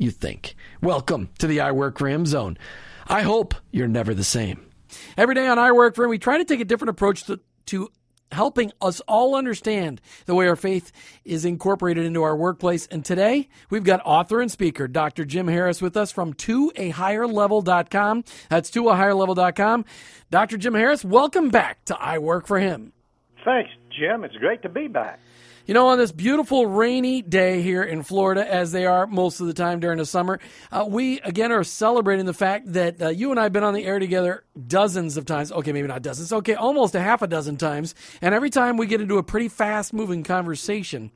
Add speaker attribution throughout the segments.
Speaker 1: you think. Welcome to the I Work for Him zone. I hope you're never the same. Every day on I Work for Him, we try to take a different approach to, to helping us all understand the way our faith is incorporated into our workplace. And today, we've got author and speaker Dr. Jim Harris with us from toahigherlevel.com. That's toahigherlevel.com. Dr. Jim Harris, welcome back to I Work for Him.
Speaker 2: Thanks, Jim. It's great to be back.
Speaker 1: You know, on this beautiful rainy day here in Florida, as they are most of the time during the summer, uh, we again are celebrating the fact that uh, you and I have been on the air together dozens of times. Okay, maybe not dozens. Okay, almost a half a dozen times. And every time we get into a pretty fast moving conversation,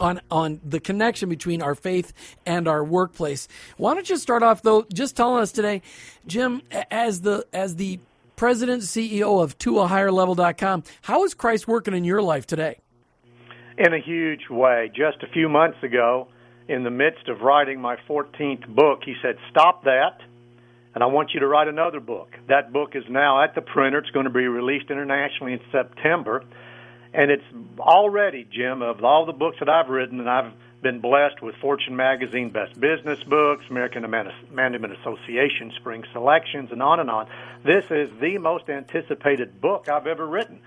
Speaker 1: on on the connection between our faith and our workplace. Why don't you start off though, just telling us today, Jim, as the as the president CEO of toahigherlevel.com, how is Christ working in your life today?
Speaker 2: In a huge way. Just a few months ago, in the midst of writing my 14th book, he said, Stop that, and I want you to write another book. That book is now at the printer. It's going to be released internationally in September. And it's already, Jim, of all the books that I've written, and I've been blessed with Fortune Magazine Best Business Books, American Management Association Spring Selections, and on and on. This is the most anticipated book I've ever written.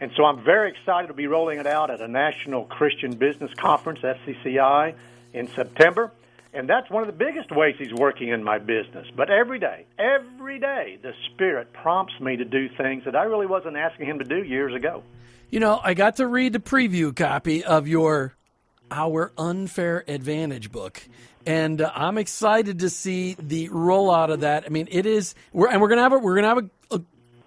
Speaker 2: And so I'm very excited to be rolling it out at a National Christian Business Conference, FCCI, in September. And that's one of the biggest ways he's working in my business. But every day, every day, the Spirit prompts me to do things that I really wasn't asking him to do years ago.
Speaker 1: You know, I got to read the preview copy of your Our Unfair Advantage book. And uh, I'm excited to see the rollout of that. I mean, it is, we're, and we're gonna have a, we're gonna have a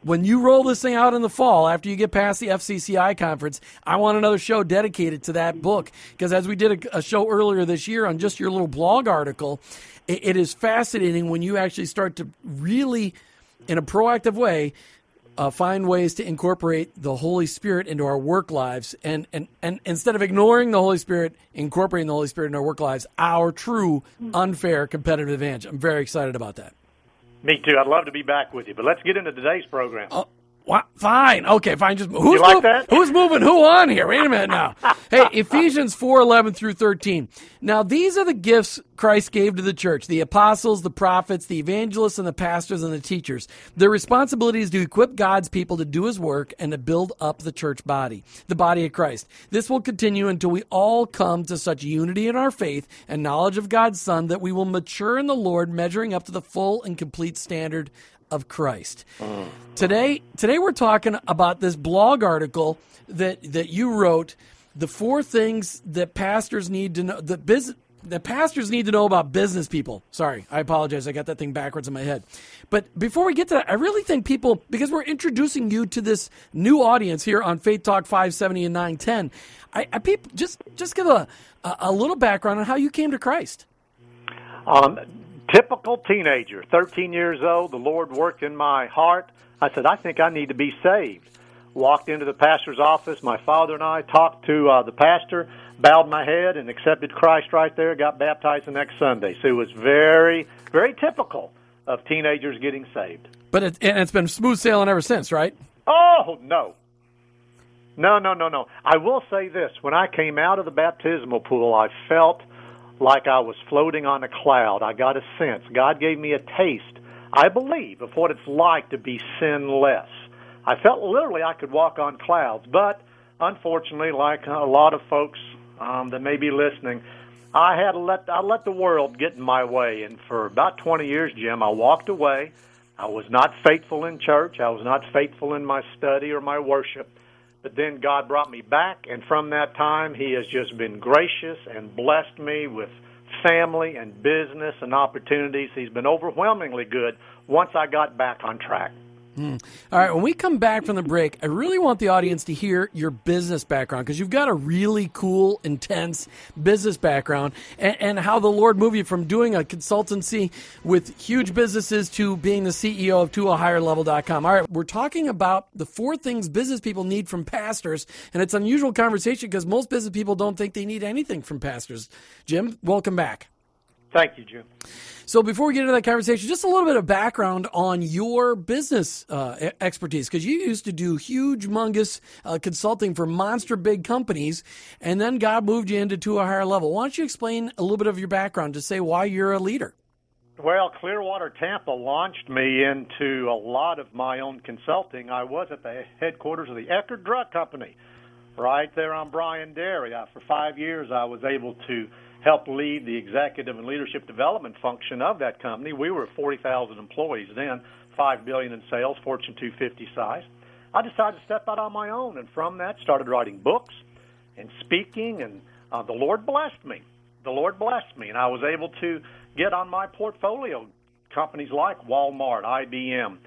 Speaker 1: when you roll this thing out in the fall after you get past the FCCI conference, I want another show dedicated to that book because as we did a, a, show earlier this year on just your little blog article, it, it is fascinating when you actually start to really, in a proactive way, uh, find ways to incorporate the Holy Spirit into our work lives, and, and and instead of ignoring the Holy Spirit, incorporating the Holy Spirit in our work lives, our true unfair competitive advantage. I'm very excited about that.
Speaker 2: Me too. I'd love to be back with you, but let's get into today's program.
Speaker 1: Uh, What? Fine. Okay, fine. Just who's
Speaker 2: like
Speaker 1: who's moving who on here? Wait a minute now. hey, Ephesians four eleven through thirteen. Now these are the gifts Christ gave to the church: the apostles, the prophets, the evangelists, and the pastors and the teachers. Their responsibility is to equip God's people to do His work and to build up the church body, the body of Christ. This will continue until we all come to such unity in our faith and knowledge of God's Son that we will mature in the Lord, measuring up to the full and complete standard of Christ. Today, today we're talking about this blog article that that you wrote. The four things that pastors need to know. The business. The pastors need to know about business people. Sorry, I apologize. I got that thing backwards in my head. But before we get to that, I really think people, because we're introducing you to this new audience here on Faith Talk 570 and 910, I, I people just just give a, a a little background on how you came to Christ.
Speaker 2: Um, typical teenager, 13 years old. The Lord worked in my heart. I said, I think I need to be saved. Walked into the pastor's office. My father and I talked to uh, the pastor, bowed my head, and accepted Christ right there. Got baptized the next Sunday. So it was very, very typical of teenagers getting saved.
Speaker 1: But it, and it's been smooth sailing ever since, right?
Speaker 2: Oh, no. No, no, no, no. I will say this. When I came out of the baptismal pool, I felt like I was floating on a cloud. I got a sense. God gave me a taste, I believe, of what it's like to be sinless. I felt literally I could walk on clouds, but unfortunately, like a lot of folks um, that may be listening, I had let I let the world get in my way, and for about 20 years, Jim, I walked away. I was not faithful in church. I was not faithful in my study or my worship. But then God brought me back, and from that time, He has just been gracious and blessed me with family and business and opportunities. He's been overwhelmingly good once I got back on track. Hmm.
Speaker 1: All right, when we come back from the break, I really want the audience to hear your business background because you've got a really cool, intense business background and, and how the Lord moved you from doing a consultancy with huge businesses to being the CEO of toahigherlevel.com. All right, we're talking about the four things business people need from pastors, and it's an unusual conversation because most business people don't think they need anything from pastors. Jim, welcome back.
Speaker 2: Thank you, Jim.
Speaker 1: So before we get into that conversation, just a little bit of background on your business uh, expertise, because you used to do huge, humongous uh, consulting for monster big companies, and then God moved you into to a higher level. Why don't you explain a little bit of your background to say why you're a leader?
Speaker 2: Well, Clearwater Tampa launched me into a lot of my own consulting. I was at the headquarters of the Eckerd Drug Company, right there on Bryan Dairy. For five years, I was able to help lead the executive and leadership development function of that company. We were 40,000 employees then, five billion in sales, Fortune 250 size. I decided to step out on my own, and from that, started writing books and speaking, and uh, the Lord blessed me. The Lord blessed me, and I was able to get on my portfolio companies like Walmart, IBM,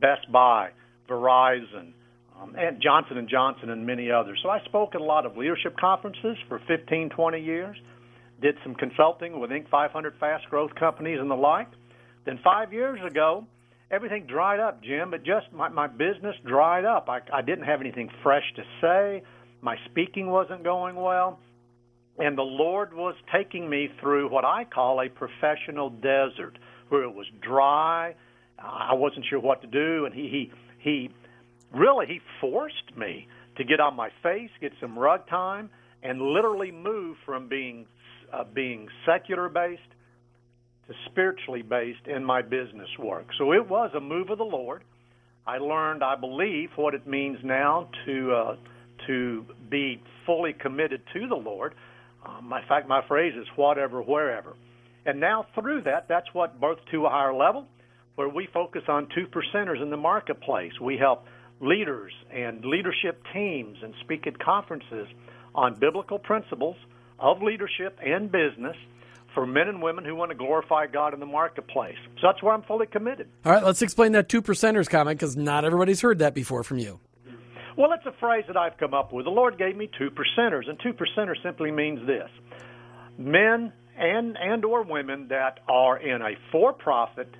Speaker 2: Best Buy, Verizon, um, and Johnson and Johnson, and many others. So I spoke at a lot of leadership conferences for 15, 20 years. Did some consulting with Inc. 500 fast growth companies and the like. Then five years ago, everything dried up, Jim. It just my my business dried up. I, I didn't have anything fresh to say. My speaking wasn't going well and the Lord was taking me through what I call a professional desert, where it was dry. I wasn't sure what to do, and he he he really he forced me to get on my face, get some rug time, and literally move from being uh, being secular based to spiritually based in my business work. So it was a move of the Lord. I learned, I believe, what it means now to uh, to be fully committed to the Lord. Um, in fact, my phrase is whatever, wherever. And now through that, that's what birthed to a higher level, where we focus on two percenters in the marketplace. We help leaders and leadership teams and speak at conferences on biblical principles of leadership and business for men and women who want to glorify God in the marketplace. So that's where I'm fully committed.
Speaker 1: All right, let's explain that two percenters comment because not everybody's heard that before from you.
Speaker 2: Well, it's a phrase that I've come up with. The Lord gave me two percenters, and two percenters simply means this: men and and or women that are in a for-profit,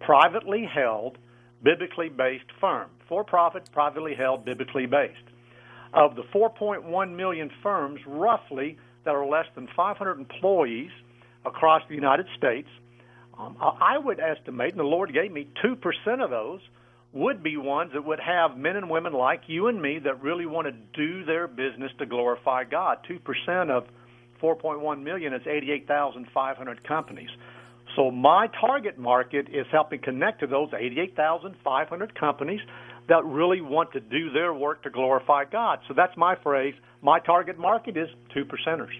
Speaker 2: privately held, biblically based firm. For-profit, privately held, biblically based. Of the 4.1 million firms, roughly that are less than 500 employees across the United States, um, I would estimate, and the Lord gave me two percent of those would be ones that would have men and women like you and me that really want to do their business to glorify God. 2% of 4.1 million is 88,500 companies. So my target market is helping connect to those 88,500 companies that really want to do their work to glorify God. So that's my phrase. My target market is two percenters.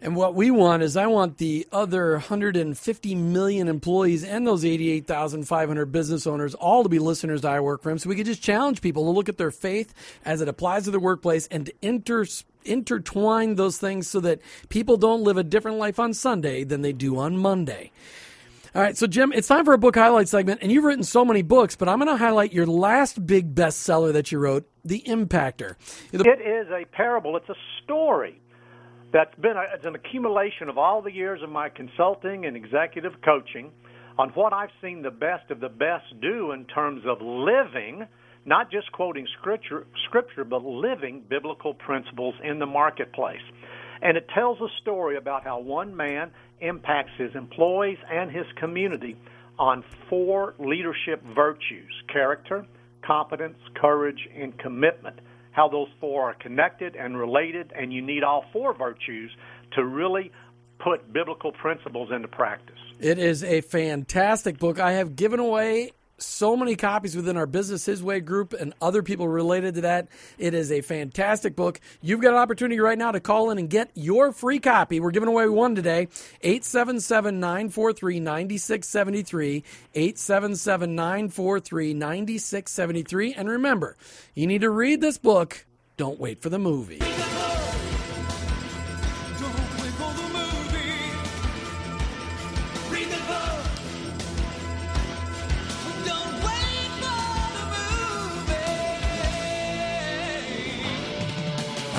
Speaker 1: And what we want is I want the other 150 million employees and those 88,500 business owners all to be listeners to I Work For Him so we could just challenge people to look at their faith as it applies to the workplace and to inter- intertwine those things so that people don't live a different life on Sunday than they do on Monday. All right, so Jim, it's time for a book highlight segment, and you've written so many books, but I'm going to highlight your last big bestseller that you wrote, The Impactor.
Speaker 2: It is a parable. It's a story that's been a, it's an accumulation of all the years of my consulting and executive coaching on what I've seen the best of the best do in terms of living, not just quoting scripture, scripture, but living biblical principles in the marketplace. And it tells a story about how one man impacts his employees and his community on four leadership virtues character, competence, courage, and commitment. How those four are connected and related, and you need all four virtues to really put biblical principles into practice.
Speaker 1: It is a fantastic book. I have given away so many copies within our Business His Way group and other people related to that. It is a fantastic book. You've got an opportunity right now to call in and get your free copy. We're giving away one today 877 943 9673. 877 943 9673. And remember, you need to read this book. Don't wait for the movie.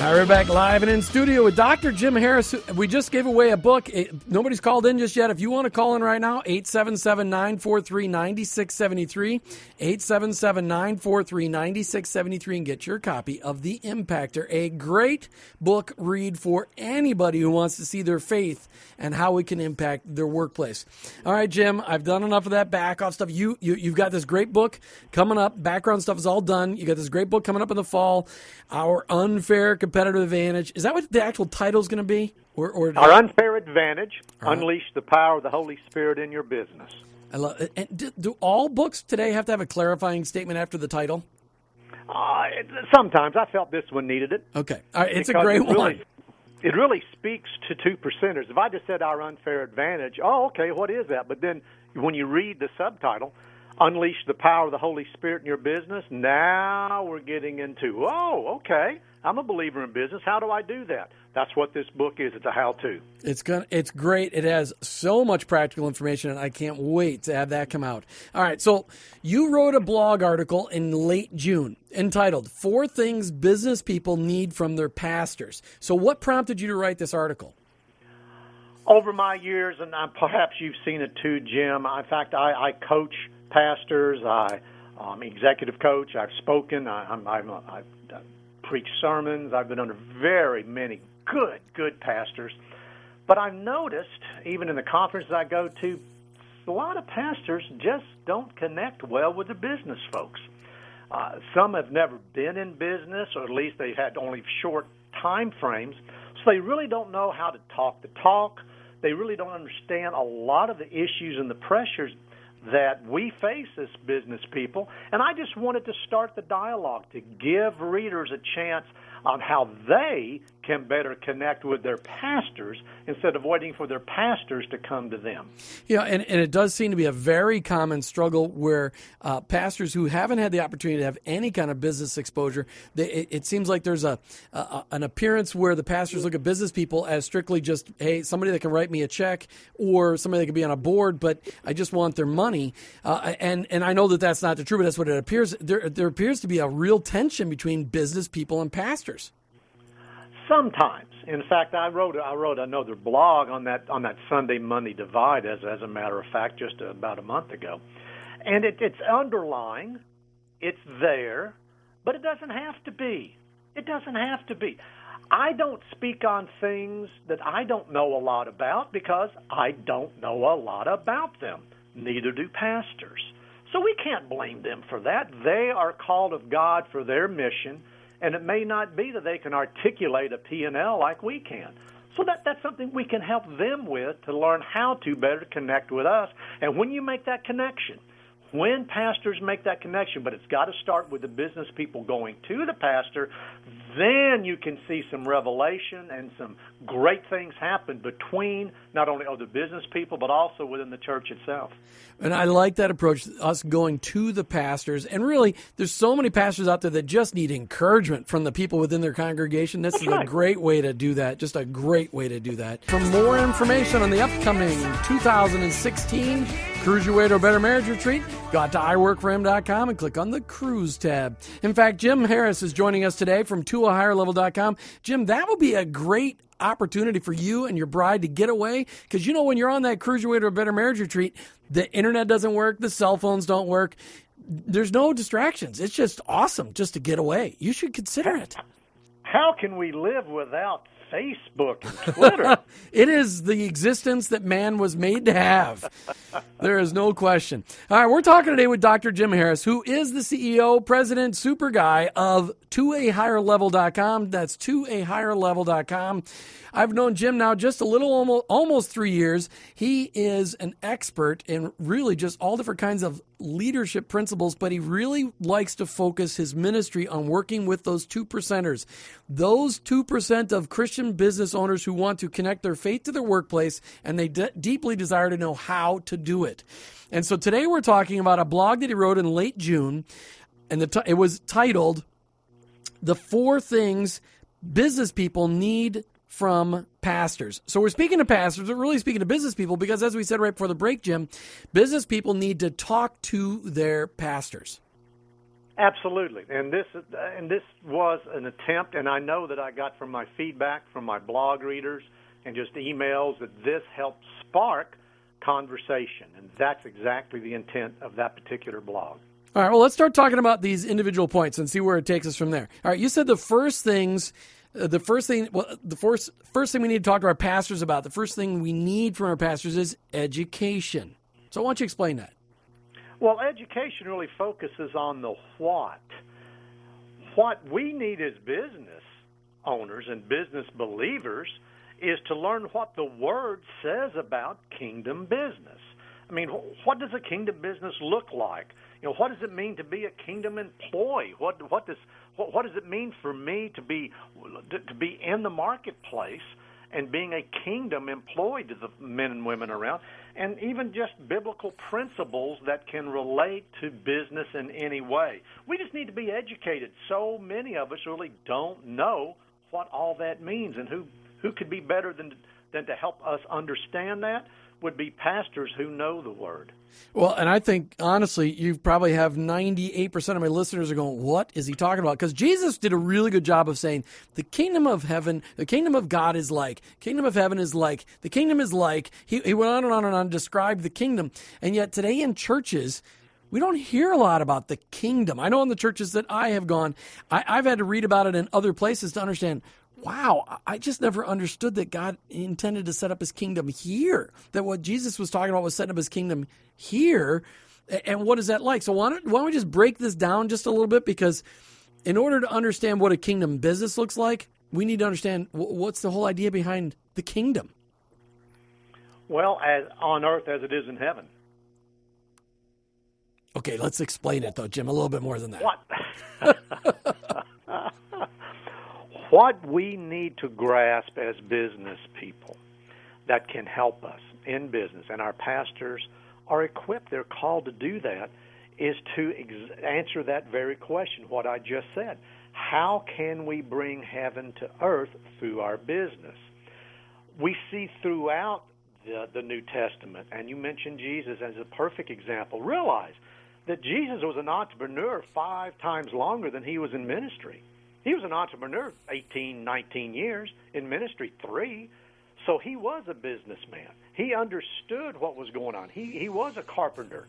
Speaker 1: All right, we're back live and in studio with Dr. Jim Harris. We just gave away a book. It- nobody's called in just yet. If you want to call in right now, 877 943 9673. 877 943 9673 and get your copy of The Impactor, a great book read for anybody who wants to see their faith and how it can impact their workplace. All right, Jim, I've done enough of that back off stuff. You, you, you've got this great book coming up. Background stuff is all done. You got this great book coming up in the fall. Our Unfair Competitive Advantage. Is that what the actual title is going to be? Or, or
Speaker 2: Our unfair advantage unleash the power of the Holy Spirit in your business.
Speaker 1: I love. And do, do all books today have to have a clarifying statement after the title?
Speaker 2: Uh, sometimes I felt this one needed it.
Speaker 1: Okay, all right, it's a great
Speaker 2: it really,
Speaker 1: one.
Speaker 2: It really speaks to two percenters. If I just said our unfair advantage, oh, okay, what is that? But then when you read the subtitle, unleash the power of the Holy Spirit in your business. Now we're getting into, oh, okay, I'm a believer in business. How do I do that? That's what this book is. It's a how-to.
Speaker 1: It's gonna, It's great. It has so much practical information, and I can't wait to have that come out. All right, so you wrote a blog article in late June entitled Four Things Business People Need from Their Pastors." So, what prompted you to write this article?
Speaker 2: over my years, and uh, perhaps you've seen it too, Jim. In fact, I, I coach pastors. I um, executive coach. I've spoken. I, I'm, I'm, I've preached sermons. I've been under very many good, good pastors. But I've noticed, even in the conferences I go to, a lot of pastors just don't connect well with the business folks. Uh, some have never been in business, or at least they've had only short time frames, so they really don't know how to talk the talk. They really don't understand a lot of the issues and the pressures that we face as business people. And I just wanted to start the dialogue to give readers a chance on how they can better connect with their pastors instead of waiting for their pastors to come to them.
Speaker 1: Yeah, and, and it does seem to be a very common struggle where uh, pastors who haven't had the opportunity to have any kind of business exposure, they, it, it seems like there's a, a an appearance where the pastors look at business people as strictly just hey somebody that can write me a check or somebody that can be on a board, but I just want their money. Uh, and and I know that that's not the truth, but that's what it appears. There there appears to be a real tension between business people and pastors.
Speaker 2: Sometimes, in fact, I wrote I wrote another blog on that on that Sunday Monday divide as as a matter of fact just about a month ago, and it, it's underlying, it's there, but it doesn't have to be. It doesn't have to be. I don't speak on things that I don't know a lot about because I don't know a lot about them. Neither do pastors. So we can't blame them for that. They are called of God for their mission, and it may not be that they can articulate a P&L like we can. So that that's something we can help them with to learn how to better connect with us. And when you make that connection, when pastors make that connection, but it's got to start with the business people going to the pastor, then you can see some revelation and some great things happen between not only other business people, but also within the church itself.
Speaker 1: And I like that approach, us going to the pastors. And really, there's so many pastors out there that just need encouragement from the people within their congregation. This
Speaker 2: That's
Speaker 1: is
Speaker 2: right.
Speaker 1: a great way to do that. Just a great way to do that. For more information on the upcoming 2016 Cruise Your Way to a Better Marriage Retreat, go out to iWorkForHim.com and click on the Cruise tab. In fact, Jim Harris is joining us today from ToAHigherLevel.com. Jim, that will be a great opportunity for you and your bride to get away because you know when you're on that cruise your way to a better marriage retreat the internet doesn't work the cell phones don't work there's no distractions it's just awesome just to get away you should consider it
Speaker 2: How can we live without Facebook and Twitter?
Speaker 1: it is the existence that man was made to have. There is no question. All right we're talking today with dr jim harris who is the ceo president super guy of to a higher level.com that's to a higher level.com I've known Jim now just a little almost, almost three years. He is an expert in really just all different kinds of leadership principles, but he really likes to focus his ministry on working with those two percenters. Those 2% of Christian business owners who want to connect their faith to their workplace and they de- deeply desire to know how to do it. And so today we're talking about a blog that he wrote in late June, and t- it was titled The Four Things Business People Need from pastors. So we're speaking to pastors, but really speaking to business people because, as we said right before the break, Jim, business people need to talk to their pastors.
Speaker 2: Absolutely, and this and this was an attempt, and I know that I got from my feedback from my blog readers and just emails that this helped spark conversation, and that's exactly the intent of that particular blog.
Speaker 1: All right, well, let's start talking about these individual points and see where it takes us from there. All right, you said the first things, uh, the first thing, well, the first first thing we need to talk to our pastors about, the first thing we need from our pastors is education. So, why don't you explain that?
Speaker 2: Well, education really focuses on the what. What we need as business owners and business believers is to learn what the Word says about kingdom business. I mean, what does a kingdom business look like? You know, what does it mean to be a kingdom employee? What what does what, what does it mean for me to be to, be in the marketplace and being a kingdom employed to the men and women around, and even just biblical principles that can relate to business in any way. We just need to be educated. So many of us really don't know what all that means, and who who could be better than than to help us understand that would be pastors who know the word.
Speaker 1: Well, and I think honestly, you probably have 98% of my listeners are going, What is he talking about? Because Jesus did a really good job of saying, The kingdom of heaven, the kingdom of God is like, kingdom of heaven is like, the kingdom is like. He, he went on and on and on to describe the kingdom. And yet today in churches, we don't hear a lot about the kingdom. I know in the churches that I have gone, I, I've had to read about it in other places to understand wow, I just never understood that God intended to set up his kingdom here. That what Jesus was talking about was setting up his kingdom here. And what is that like? So why don't, why don't we just break this down just a little bit? Because in order to understand what a kingdom business looks like, we need to understand what's the whole idea behind the kingdom.
Speaker 2: Well, as on earth as it is in heaven.
Speaker 1: Okay, let's explain it though, Jim, a little bit more than that.
Speaker 2: What? what we need to grasp as business people that can help us in business, and our pastors are equipped, they're called to do that, is to ex- answer that very question, what I just said. How can we bring heaven to earth through our business? We see throughout the, the New Testament, and you mentioned Jesus as a perfect example. Realize that Jesus was an entrepreneur five times longer than he was in ministry. He was an entrepreneur 18, 19 years, in ministry three. So he was a businessman. He understood what was going on. He, he was a carpenter.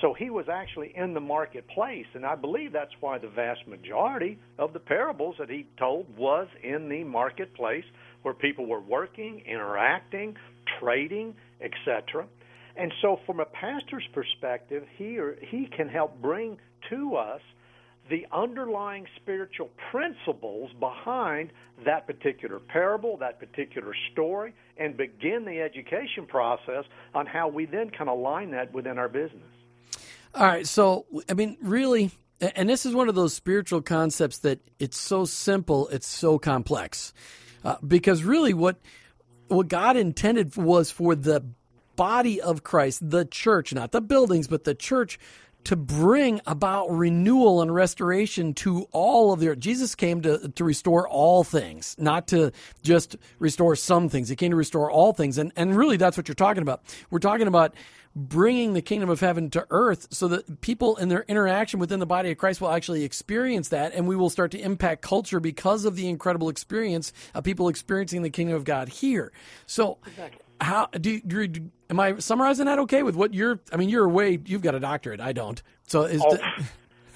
Speaker 2: So he was actually in the marketplace. And I believe that's why the vast majority of the parables that he told was in the marketplace where people were working, interacting, trading, etc. And so, from a pastor's perspective, he, or, he can help bring to us the underlying spiritual principles behind that particular parable, that particular story, and begin the education process on how we then can align that within our business.
Speaker 1: All right. So, I mean, really, and this is one of those spiritual concepts that it's so simple, it's so complex. Uh, because really, what what God intended was for the body of Christ, the church, not the buildings, but the church, to bring about renewal and restoration to all of their Jesus came to to restore all things, not to just restore some things. He came to restore all things. And and really that's what you're talking about. We're talking about bringing the kingdom of heaven to earth so that people in their interaction within the body of Christ will actually experience that and we will start to impact culture because of the incredible experience of people experiencing the kingdom of God here. So exactly. How do, do, do am I summarizing that okay with what you're I mean you're way you've got a doctorate I don't. So is oh,
Speaker 2: the,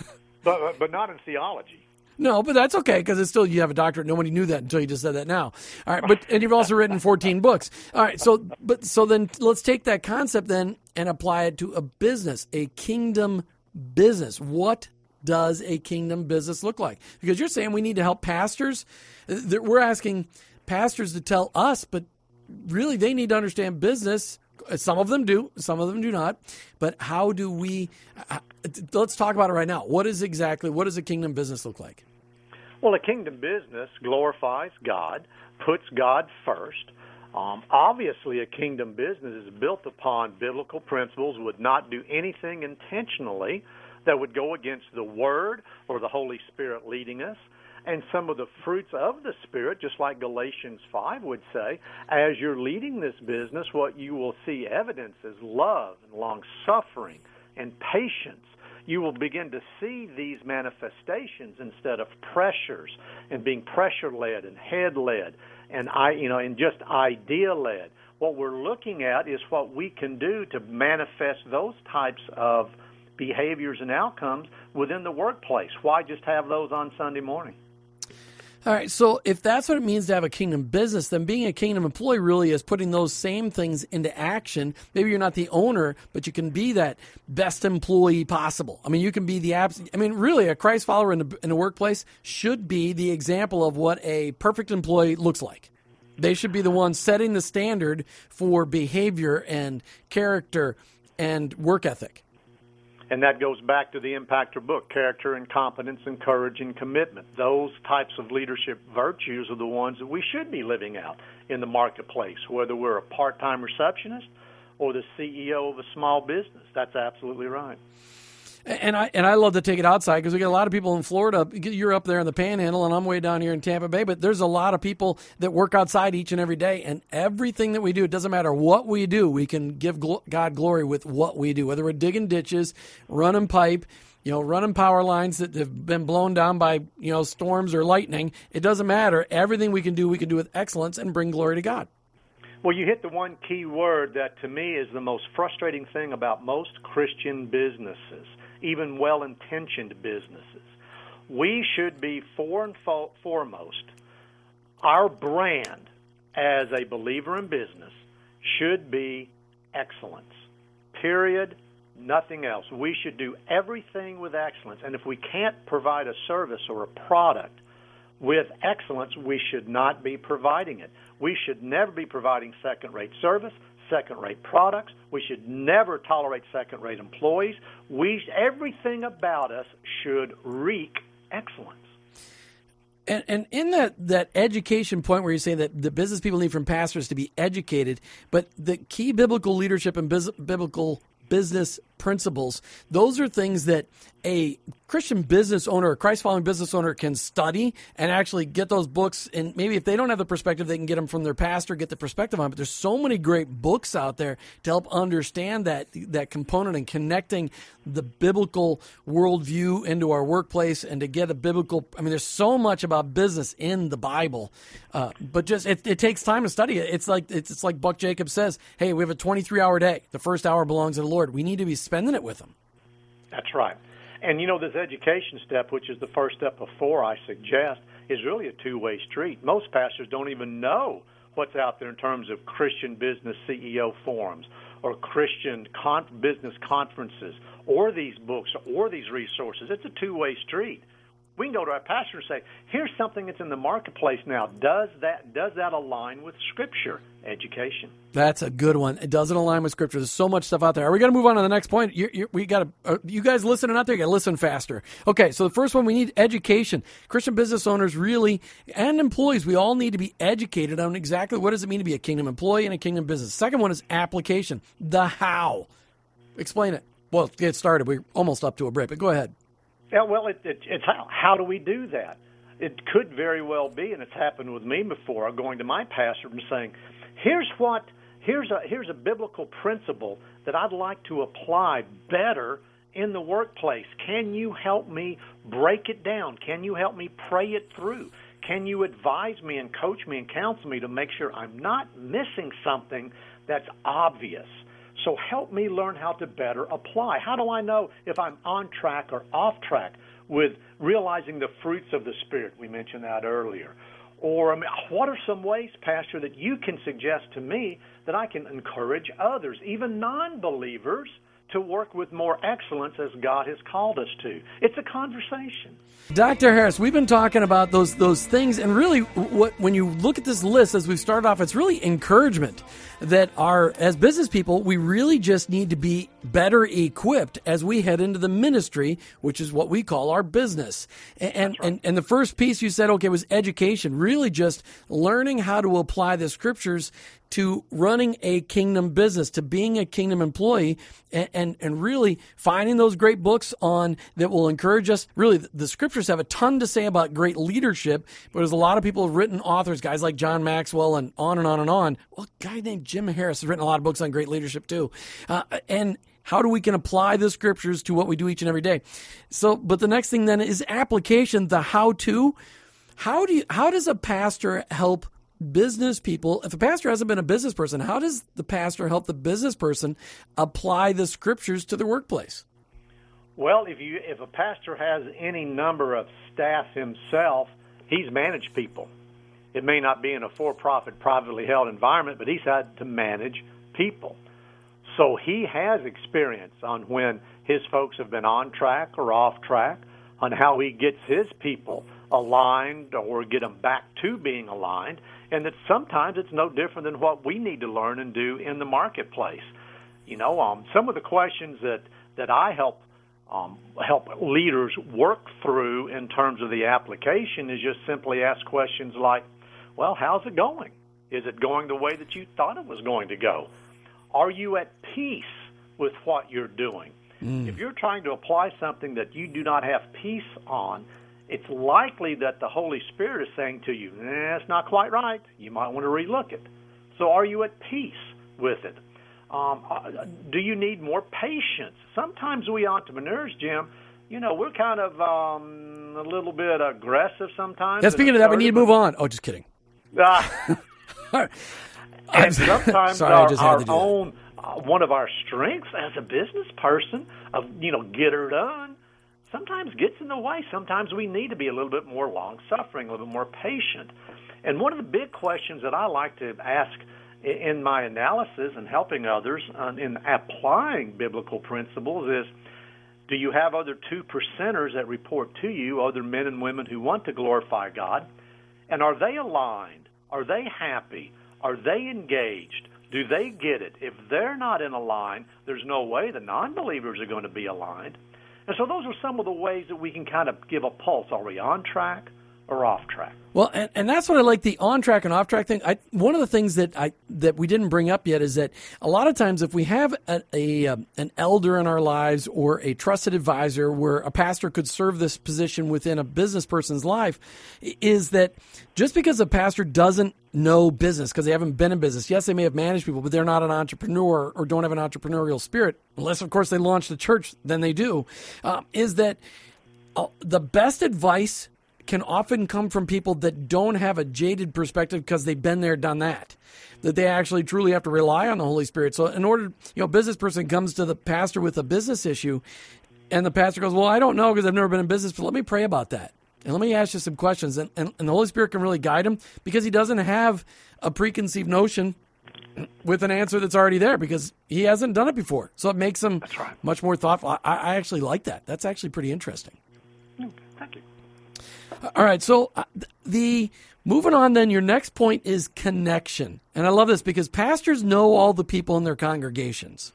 Speaker 2: but but not in theology.
Speaker 1: No, but that's okay because it's still you have a doctorate. Nobody knew that until you just said that now. All right, but and you've also written 14 books. All right, so but so then let's take that concept then and apply it to a business, a kingdom business. What does a kingdom business look like? Because you're saying we need to help pastors. We're asking pastors to tell us, but really they need to understand business. Some of them do, some of them do not. But how do we? Uh, let's talk about it right now. What is exactly what does a kingdom business look like?
Speaker 2: Well, a kingdom business glorifies God, puts God first. Um, obviously, a kingdom business is built upon biblical principles, would not do anything intentionally that would go against the Word or the Holy Spirit leading us. And some of the fruits of the Spirit, just like Galatians 5 would say, as you're leading this business, what you will see evidence is love and long suffering and patience you will begin to see these manifestations instead of pressures and being pressure led and head led and I you know and just idea led. What we're looking at is what we can do to manifest those types of behaviors and outcomes within the workplace. Why just have those on Sunday morning?
Speaker 1: All right, so if that's what it means to have a kingdom business, then being a kingdom employee really is putting those same things into action. Maybe you're not the owner, but you can be that best employee possible. I mean, you can be the abs- I mean, really, a Christ follower in the, in workplace should be the example of what a perfect employee looks like. They should be the ones setting the standard for behavior and character and work ethic.
Speaker 2: And that goes back to the Impactor book character and competence and courage and commitment. Those types of leadership virtues are the ones that we should be living out in the marketplace, whether we're a part time receptionist or the CEO of a small business. That's absolutely right.
Speaker 1: And I and I love to take it outside because we get a lot of people in Florida. You're up there in the Panhandle, and I'm way down here in Tampa Bay. But there's a lot of people that work outside each and every day, and everything that we do, it doesn't matter what we do, we can give God glory with what we do. Whether we're digging ditches, running pipe, you know, running power lines that have been blown down by you know storms or lightning, it doesn't matter. Everything we can do, we can do with excellence and bring glory to God.
Speaker 2: Well, you hit the one key word that to me is the most frustrating thing about most Christian businesses even well intentioned businesses. We should be for and foremost, our brand as a believer in business should be excellence. Period. Nothing else. We should do everything with excellence. And if we can't provide a service or a product with excellence, we should not be providing it. We should never be providing second rate service, second rate products. We should never tolerate second rate employees. We, everything about us should reek excellence.
Speaker 1: And, and in that, that education point where you say that the business people need from pastors to be educated, but the key biblical leadership and biz, biblical business principles, those are things that a Christian business owner, a Christ following business owner can study and actually get those books. And maybe if they don't have the perspective, they can get them from their pastor, get the perspective on. It. But there's so many great books out there to help understand that that component and connecting the biblical worldview into our workplace and to get a biblical. I mean, there's so much about business in the Bible, uh, but just it, it, takes time to study it. It's like it's, it's like Buck Jacobs says, "Hey, we have a 23 hour day. The first hour belongs to the Lord. We need to be spending it with Him."
Speaker 2: That's right. And you know, this education step, which is the first step four, I suggest, is really a two way street. Most pastors don't even know what's out there in terms of Christian business CEO forums or Christian con- business conferences or these books or these resources. It's a two way street. We can go to our pastor and say, "Here's something that's in the marketplace now. Does that does that align with Scripture education?"
Speaker 1: That's a good one. It doesn't align with Scripture. There's so much stuff out there. Are we going to move on to the next point? You, you, we got. Uh, you guys listening out there, You got to listen faster. Okay, so the first one, we need education. Christian business owners really and employees, we all need to be educated on exactly what does it mean to be a kingdom employee and a kingdom business. Second one is application. The how. Explain it. Well, get started. We're almost up to a break, but go ahead.
Speaker 2: Yeah, well, it, it, it's how, how do we do that? It could very well be, and it's happened with me before, going to my pastor and saying, "Here's what, here's a here's a biblical principle that I'd like to apply better in the workplace. Can you help me break it down? Can you help me pray it through? Can you advise me and coach me and counsel me to make sure I'm not missing something that's obvious?" So help me learn how to better apply. How do I know if I'm on track or off track with realizing the fruits of the Spirit? We mentioned that earlier. Or I mean, what are some ways, Pastor, that you can suggest to me that I can encourage others, even non believers, to work with more excellence as God has called us to? It's a conversation.
Speaker 1: Dr. Harris, we've been talking about those those things, and really, what when you look at this list as we start off, it's really encouragement that our as business people, we really just need to be better equipped as we head into the ministry, which is what we call our business. And right. and and the first piece you said, okay, was education, really just learning how to apply the scriptures to running a kingdom business, to being a kingdom employee, and, and, and, really finding those great books on that will encourage us. Really, the scriptures have a ton to say about great leadership, but there's a lot of people have written authors, guys like John Maxwell, and on and on and on. Well, a guy named Jim Harris has written a lot of books on great leadership too. Uh, and how do we can apply the scriptures to what we do each and every day? So, but the next thing then is application, the how to. How do you, how does a pastor help business people, if a pastor hasn't been a business person, how does the pastor help the business person apply the scriptures to their workplace?
Speaker 2: Well, if you if a pastor has any number of staff himself, he's managed people. It may not be in a for-profit, privately held environment, but he's had to manage people. So he has experience on when his folks have been on track or off track, on how he gets his people aligned or get them back to being aligned, and that sometimes it's no different than what we need to learn and do in the marketplace. You know, um, some of the questions that that I help um, help leaders work through in terms of the application is just simply ask questions like, "Well, how's it going? Is it going the way that you thought it was going to go? Are you at peace with what you're doing?" Mm. If you're trying to apply something that you do not have peace on, it's likely that the Holy Spirit is saying to you, it's not quite right. You might want to relook it. So, are you at peace with it? Um, uh, do you need more patience? Sometimes we entrepreneurs, Jim, you know, we're kind of um, a little bit aggressive sometimes.
Speaker 1: Yeah, speaking of that, we need to move on. Oh, just kidding. Uh,
Speaker 2: and sometimes sorry, our, our own, uh, one of our strengths as a business person of, you know, get her done sometimes gets in the way. Sometimes we need to be a little bit more long suffering, a little bit more patient. And one of the big questions that I like to ask in my analysis and helping others in applying biblical principles is do you have other two percenters that report to you, other men and women who want to glorify God? And are they aligned? Are they happy? Are they engaged? Do they get it? If they're not in a line, there's no way the non believers are going to be aligned. And so those are some of the ways that we can kind of give a pulse. Are we on track or off track?
Speaker 1: Well, and, and that's what I like the on track and off track thing. I, one of the things that I that we didn't bring up yet is that a lot of times if we have a, a um, an elder in our lives or a trusted advisor where a pastor could serve this position within a business person's life, is that just because a pastor doesn't know business because they haven't been in business. Yes, they may have managed people, but they're not an entrepreneur or don't have an entrepreneurial spirit, unless, of course, they launched a church, then they do. Uh, is that uh, the best advice can often come from people that don't have a jaded perspective because they've been there, done that. That they actually truly have to rely on the Holy Spirit. So, in order, you know, a business person comes to the pastor with a business issue, and the pastor goes, Well, I don't know because I've never been in business, but let me pray about that. And let me ask you some questions. And, and, and the Holy Spirit can really guide him because he doesn't have a preconceived notion with an answer that's already there because he hasn't done it before. So it makes him
Speaker 2: right.
Speaker 1: much more thoughtful. I, I actually like that. That's actually pretty interesting.
Speaker 2: Mm, thank you.
Speaker 1: All right, so uh, the moving on then your next point is connection. And I love this because pastors know all the people in their congregations.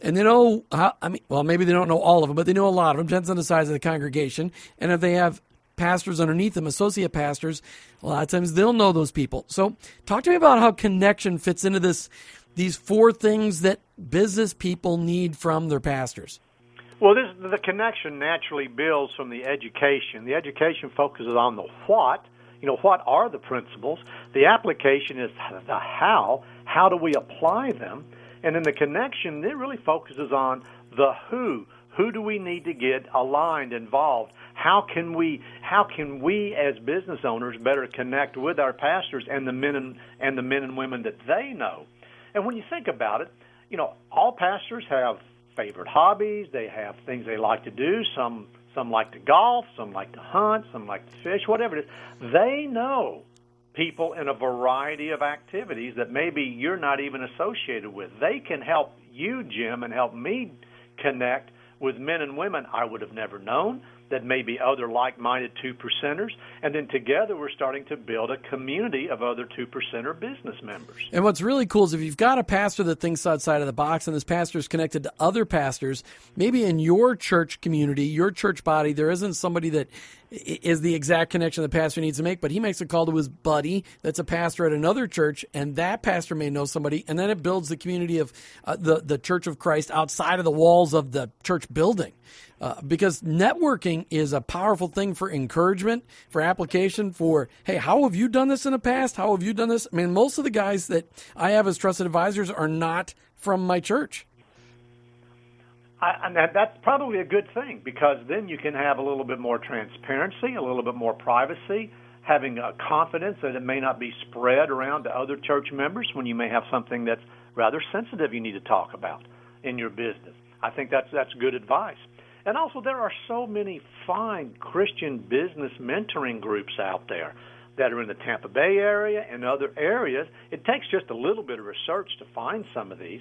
Speaker 1: And they know I mean well maybe they don't know all of them, but they know a lot of them, depends on the size of the congregation. And if they have pastors underneath them, associate pastors, a lot of times they'll know those people. So talk to me about how connection fits into this these four things that business people need from their pastors.
Speaker 2: Well, this, the connection naturally builds from the education. The education focuses on the what. You know, what are the principles? The application is the how. How do we apply them? And then the connection, it really focuses on the who. Who do we need to get aligned, involved? How can we how can we as business owners better connect with our pastors and the men and, and the men and women that they know? And when you think about it, you know, all pastors have favorite hobbies. They have things they like to do. Some some like to golf. Some like to hunt. Some like to fish. Whatever it is, they know people in a variety of activities that maybe you're not even associated with. They can help you, Jim, and help me connect with men and women I would have never known that may be other like-minded two percenters, and then together we're starting to build a community of other two percenter business members.
Speaker 1: And what's really cool is if you've got a pastor that thinks outside of the box and this pastor is connected to other pastors, maybe in your church community, your church body, there isn't somebody that is the exact connection the pastor needs to make, but he makes a call to his buddy that's a pastor at another church, and that pastor may know somebody, and then it builds the community of uh, the, the Church of Christ outside of the walls of the church building. Uh, because networking is a powerful thing for encouragement, for application, for, hey, how have you done this in the past? How have you done this? I mean, most of the guys that I have as trusted advisors are not from my church.
Speaker 2: I, and that, that's probably a good thing because then you can have a little bit more transparency, a little bit more privacy, having a confidence that it may not be spread around to other church members when you may have something that's rather sensitive you need to talk about in your business. I think that's that's good advice. And also, there are so many fine Christian business mentoring groups out there that are in the Tampa Bay area and other areas. It takes just a little bit of research to find some of these.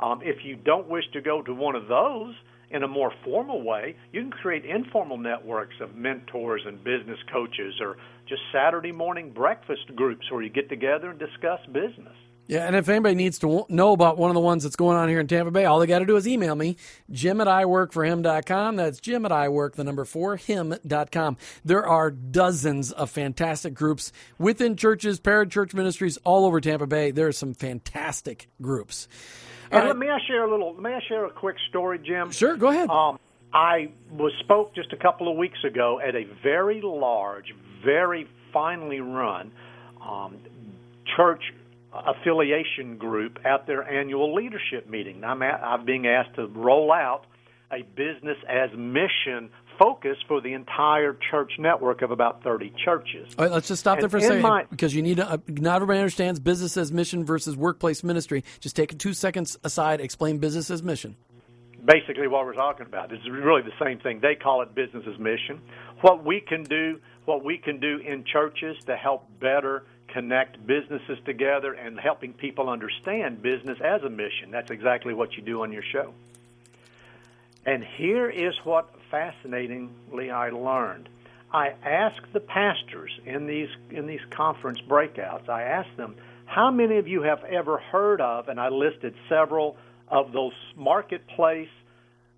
Speaker 2: Um, if you don't wish to go to one of those in a more formal way, you can create informal networks of mentors and business coaches or just Saturday morning breakfast groups where you get together and discuss business.
Speaker 1: Yeah, and if anybody needs to know about one of the ones that's going on here in Tampa Bay, all they got to do is email me, jim at iworkforhim.com. That's jim at iwork, the number four, him.com. There are dozens of fantastic groups within churches, parachurch ministries all over Tampa Bay. There are some fantastic groups. All
Speaker 2: And
Speaker 1: right.
Speaker 2: let may I share a little? May I share a quick story, Jim?
Speaker 1: Sure, go ahead.
Speaker 2: Um, I was spoke just a couple of weeks ago at a very large, very finely run um, church affiliation group at their annual leadership meeting. I'm, a- I'm being asked to roll out a business as mission focus for the entire church network of about 30 churches.
Speaker 1: All right, let's just stop there for a second
Speaker 2: my-
Speaker 1: because you need to. Uh, not everybody understands business as mission versus workplace ministry. Just take two seconds aside, explain business as mission.
Speaker 2: basically what we're talking about. is really the same thing. They call it business as mission. What we can do, what we can do in churches to help better connect businesses together and helping people understand business as a mission. That's exactly what you do on your show. And here is what fascinatingly I learned. I asked the pastors in these in these conference breakouts. I asked them, "How many of you have ever heard of?" And I listed several of those marketplace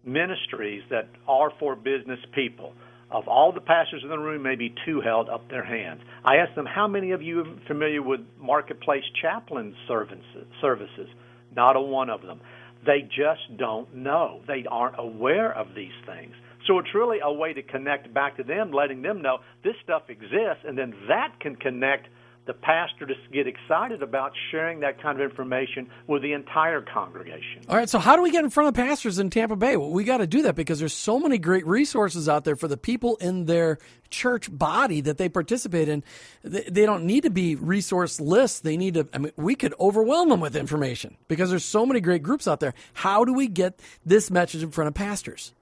Speaker 2: ministries that are for business people. Of all the pastors in the room, maybe two held up their hands. I asked them, "How many of you are familiar with marketplace chaplain services?" Services. Not a one of them. They just don't know. They aren't aware of these things. So it's really a way to connect back to them, letting them know this stuff exists, and then that can connect the pastor to get excited about sharing that kind of information with the entire congregation.
Speaker 1: All right, so how do we get in front of pastors in Tampa Bay? Well, we got to do that because there's so many great resources out there for the people in their church body that they participate in. They, don't need to be resource lists. They need to. I mean, we could overwhelm them with information because there's so many great groups out there. How do we get this message in front of pastors?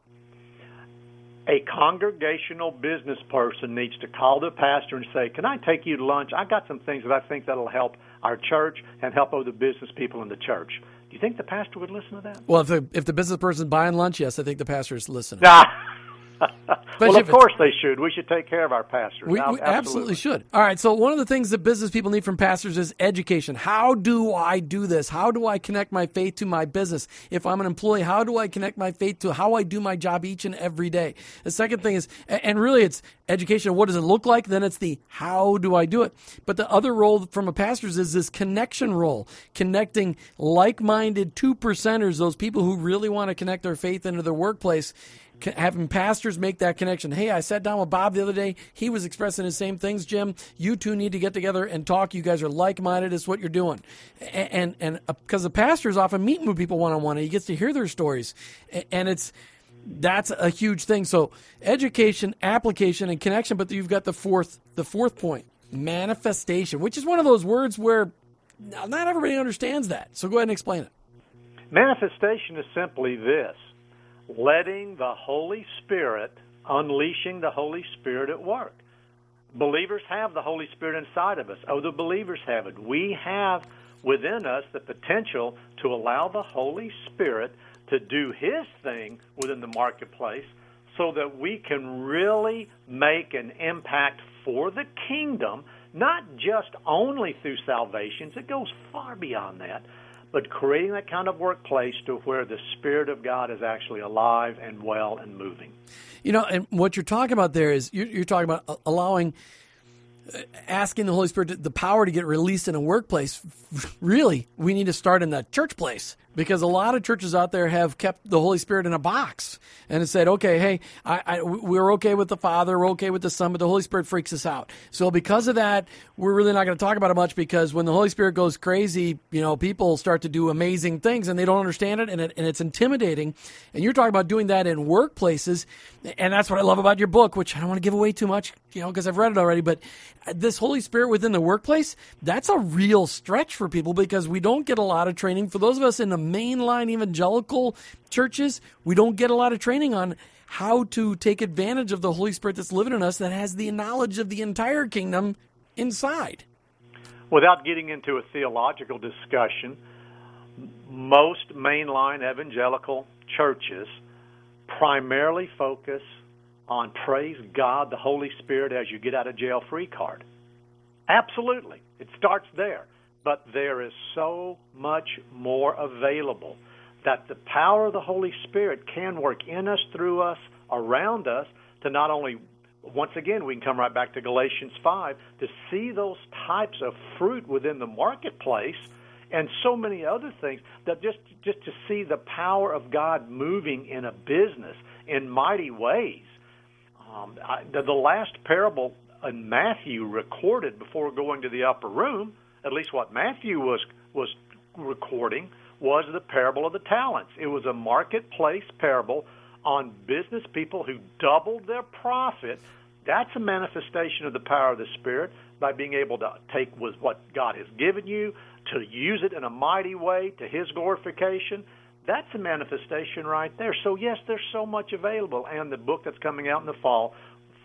Speaker 2: A congregational business person needs to call the pastor and say, "Can I take you to lunch? I've got some things that I think that'll help our church and help other business people in the church. Do you think the pastor would listen to that?
Speaker 1: Well, if the if the business person's buying lunch, yes, I think the pastor is listening.
Speaker 2: Nah. well, of course they should. We should take care of our pastors.
Speaker 1: We, we absolutely should. All right. So one of the things that business people need from pastors is education. How do I do this? How do I connect my faith to my business? If I'm an employee, how do I connect my faith to how I do my job each and every day? The second thing is, and really it's education. What does it look like? Then it's the how do I do it? But the other role from a pastor's is this connection role, connecting like-minded two percenters, those people who really want to connect their faith into their workplace having pastors make that connection. Hey, I sat down with Bob the other day. He was expressing the same things, Jim. You two need to get together and talk. You guys are like-minded. It's what you're doing. And and uh, because the pastor is often meeting with people one-on-one and he gets to hear their stories. And it's that's a huge thing. So education, application, and connection. But you've got the fourth the fourth point, manifestation, which is one of those words where not everybody understands that. So go ahead and explain it.
Speaker 2: Manifestation is simply this letting the Holy Spirit, unleashing the Holy Spirit at work. Believers have the Holy Spirit inside of us. Other believers have it. We have within us the potential to allow the Holy Spirit to do His thing within the marketplace so that we can really make an impact for the kingdom, not just only through salvations, it goes far beyond that, but creating that kind of workplace to where the Spirit of God is actually alive and well and moving.
Speaker 1: You know, and what you're talking about there is you're, you're talking about allowing, uh, asking the Holy Spirit to, the power to get released in a workplace. Really, we need to start in the church place because a lot of churches out there have kept the Holy Spirit in a box and have said, okay, hey, I, I, we're okay with the Father, we're okay with the Son, but the Holy Spirit freaks us out. So because of that, we're really not going to talk about it much because when the Holy Spirit goes crazy, you know, people start to do amazing things and they don't understand it and, it, and it's intimidating. And you're talking about doing that in workplaces. And that's what I love about your book, which I don't want to give away too much, you know, because I've read it already. But this Holy Spirit within the workplace, that's a real stretch for people because we don't get a lot of training. For those of us in the mainline evangelical churches, we don't get a lot of training on how to take advantage of the Holy Spirit that's living in us that has the knowledge of the entire kingdom inside.
Speaker 2: Without getting into a theological discussion, most mainline evangelical churches primarily focus on praise God, the Holy Spirit, as you get out of jail free card. Absolutely. It starts there. But there is so much more available that the power of the Holy Spirit can work in us, through us, around us to not only once again, we can come right back to Galatians 5 to see those types of fruit within the marketplace and so many other things that just just to see the power of God moving in a business in mighty ways. Um, I, the, the last parable in Matthew recorded before going to the upper room, at least what Matthew was was recording, was the parable of the talents. It was a marketplace parable on business people who doubled their profit. That's a manifestation of the power of the Spirit by being able to take with what God has given you to use it in a mighty way to His glorification. That's a manifestation right there. So yes, there's so much available, and the book that's coming out in the fall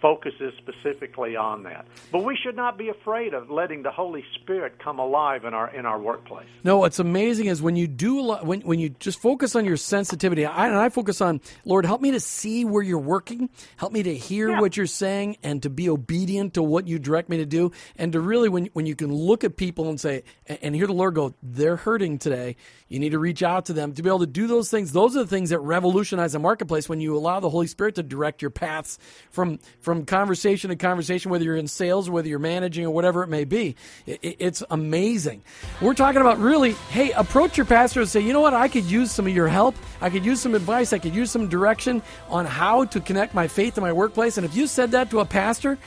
Speaker 2: focuses specifically on that. But we should not be afraid of letting the Holy Spirit come alive in our in our workplace.
Speaker 1: No, what's amazing is when you do a lot, when when you just focus on your sensitivity. I, and I focus on Lord, help me to see where you're working, help me to hear
Speaker 2: Yeah.
Speaker 1: what you're saying, and to be obedient to what you direct me to do, and to really when when you can look at people and say and and hear the Lord go, they're hurting today. You need to reach out to them to be able to do those things. Those are the things that revolutionize the marketplace when you allow the Holy Spirit to direct your paths from from conversation to conversation, whether you're in sales, whether you're managing, or whatever it may be. It, it- it's amazing. We're talking about really, hey, approach your pastor and say, you know what, I could use some of your help. I could use some advice. I could use some direction on how to connect my faith to my workplace. And if you said that to a pastor,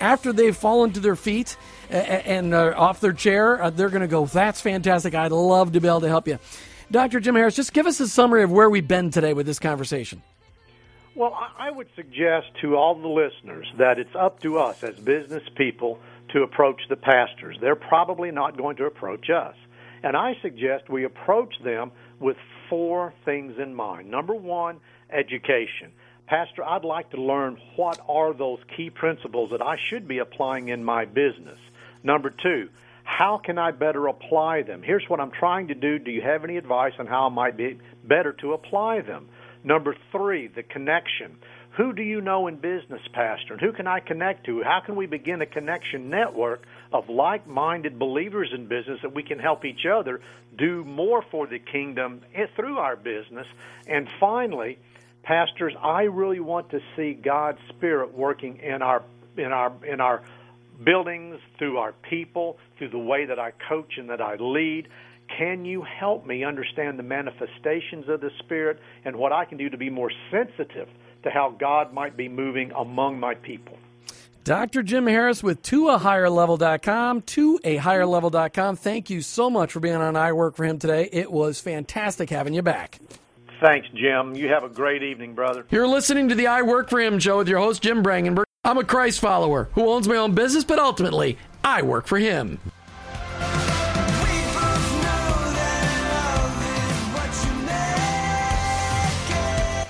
Speaker 1: after they've fallen to their feet and uh, off their chair, uh, they're going to go, that's fantastic. I'd love to be able to help you. Dr. Jim Harris, just give us a summary of where we've been today with this conversation.
Speaker 2: Well, I- would suggest to all the listeners that it's up to us as business people to approach the pastors. They're probably not going to approach us. And I suggest we approach them with four things in mind. Number one, education. Pastor, I'd like to learn what are those key principles that I should be applying in my business. Number two, How can I better apply them? Here's what I'm trying to do. Do you have any advice on how I might be better to apply them? Number three, the connection. Who do you know in business, Pastor? And who can I connect to? How can we begin a connection network of like minded believers in business that we can help each other do more for the kingdom eh, through our business? And finally, pastors, I really want to see God's Spirit working in our in our in our buildings, through our people, through the way that I coach and that I lead. Can you help me understand the manifestations of the Spirit and what I can do to be more sensitive to how God might be moving among my people?
Speaker 1: Dr. Jim Harris with toahigherlevel.com, toahigherlevel.com. Thank you so much for being on I Work for Him today. It was fantastic having you back.
Speaker 2: Thanks, Jim. You have a great evening, brother.
Speaker 1: You're listening to the I Work for Him show with your host, Jim Brangenberg. I'm a Christ follower who owns my own business, but ultimately, I work for Him.